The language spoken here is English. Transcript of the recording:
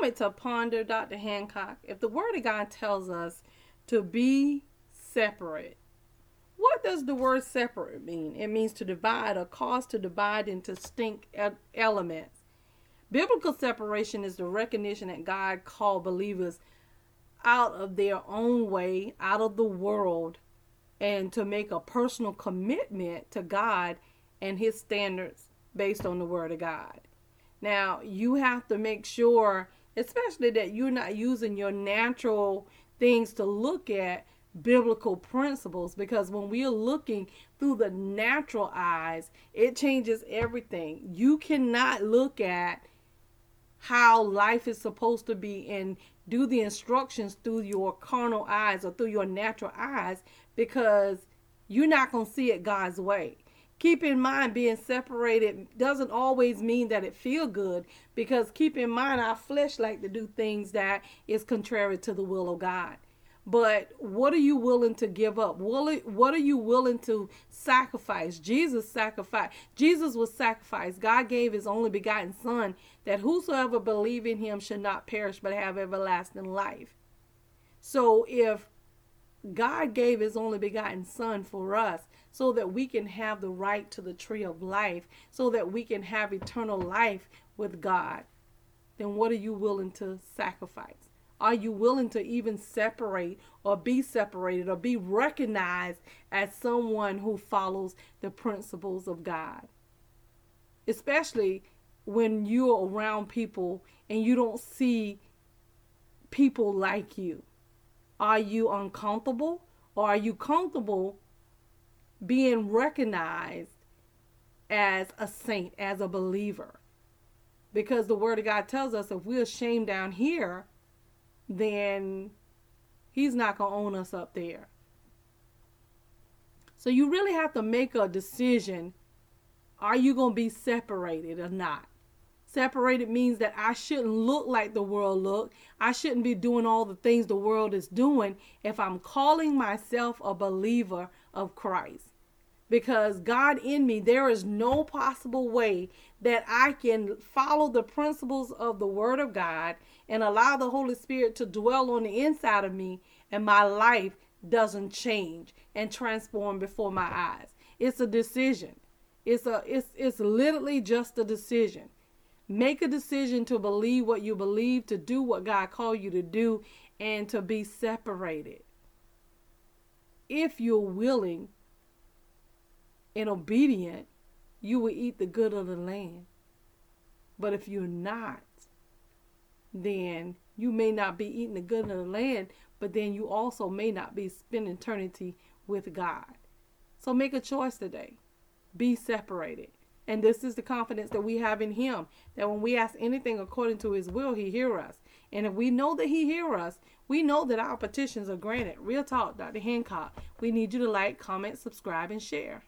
moment to ponder, Dr. Hancock. If the Word of God tells us to be separate, what does the word separate mean? It means to divide or cause to divide into distinct elements. Biblical separation is the recognition that God called believers out of their own way, out of the world, and to make a personal commitment to God and His standards based on the Word of God. Now, you have to make sure, especially that you're not using your natural things to look at biblical principles because when we are looking through the natural eyes, it changes everything. You cannot look at how life is supposed to be and do the instructions through your carnal eyes or through your natural eyes because you're not going to see it God's way. Keep in mind being separated doesn't always mean that it feel good because keep in mind our flesh like to do things that is contrary to the will of God. But what are you willing to give up? What are you willing to sacrifice? Jesus sacrificed. Jesus was sacrificed. God gave his only begotten son that whosoever believe in him should not perish but have everlasting life. So if God gave his only begotten son for us so that we can have the right to the tree of life, so that we can have eternal life with God, then what are you willing to sacrifice? Are you willing to even separate or be separated or be recognized as someone who follows the principles of God? Especially when you're around people and you don't see people like you. Are you uncomfortable or are you comfortable being recognized as a saint, as a believer? Because the Word of God tells us if we're ashamed down here, then he's not going to own us up there. So you really have to make a decision are you going to be separated or not? Separated means that I shouldn't look like the world look. I shouldn't be doing all the things the world is doing if I'm calling myself a believer of Christ. Because God in me, there is no possible way that I can follow the principles of the Word of God and allow the Holy Spirit to dwell on the inside of me and my life doesn't change and transform before my eyes. It's a decision. It's a it's it's literally just a decision. Make a decision to believe what you believe, to do what God called you to do, and to be separated. If you're willing and obedient, you will eat the good of the land. But if you're not, then you may not be eating the good of the land, but then you also may not be spending eternity with God. So make a choice today. Be separated. And this is the confidence that we have in him that when we ask anything according to his will, he hear us. And if we know that he hear us, we know that our petitions are granted. Real talk, Dr. Hancock. We need you to like, comment, subscribe, and share.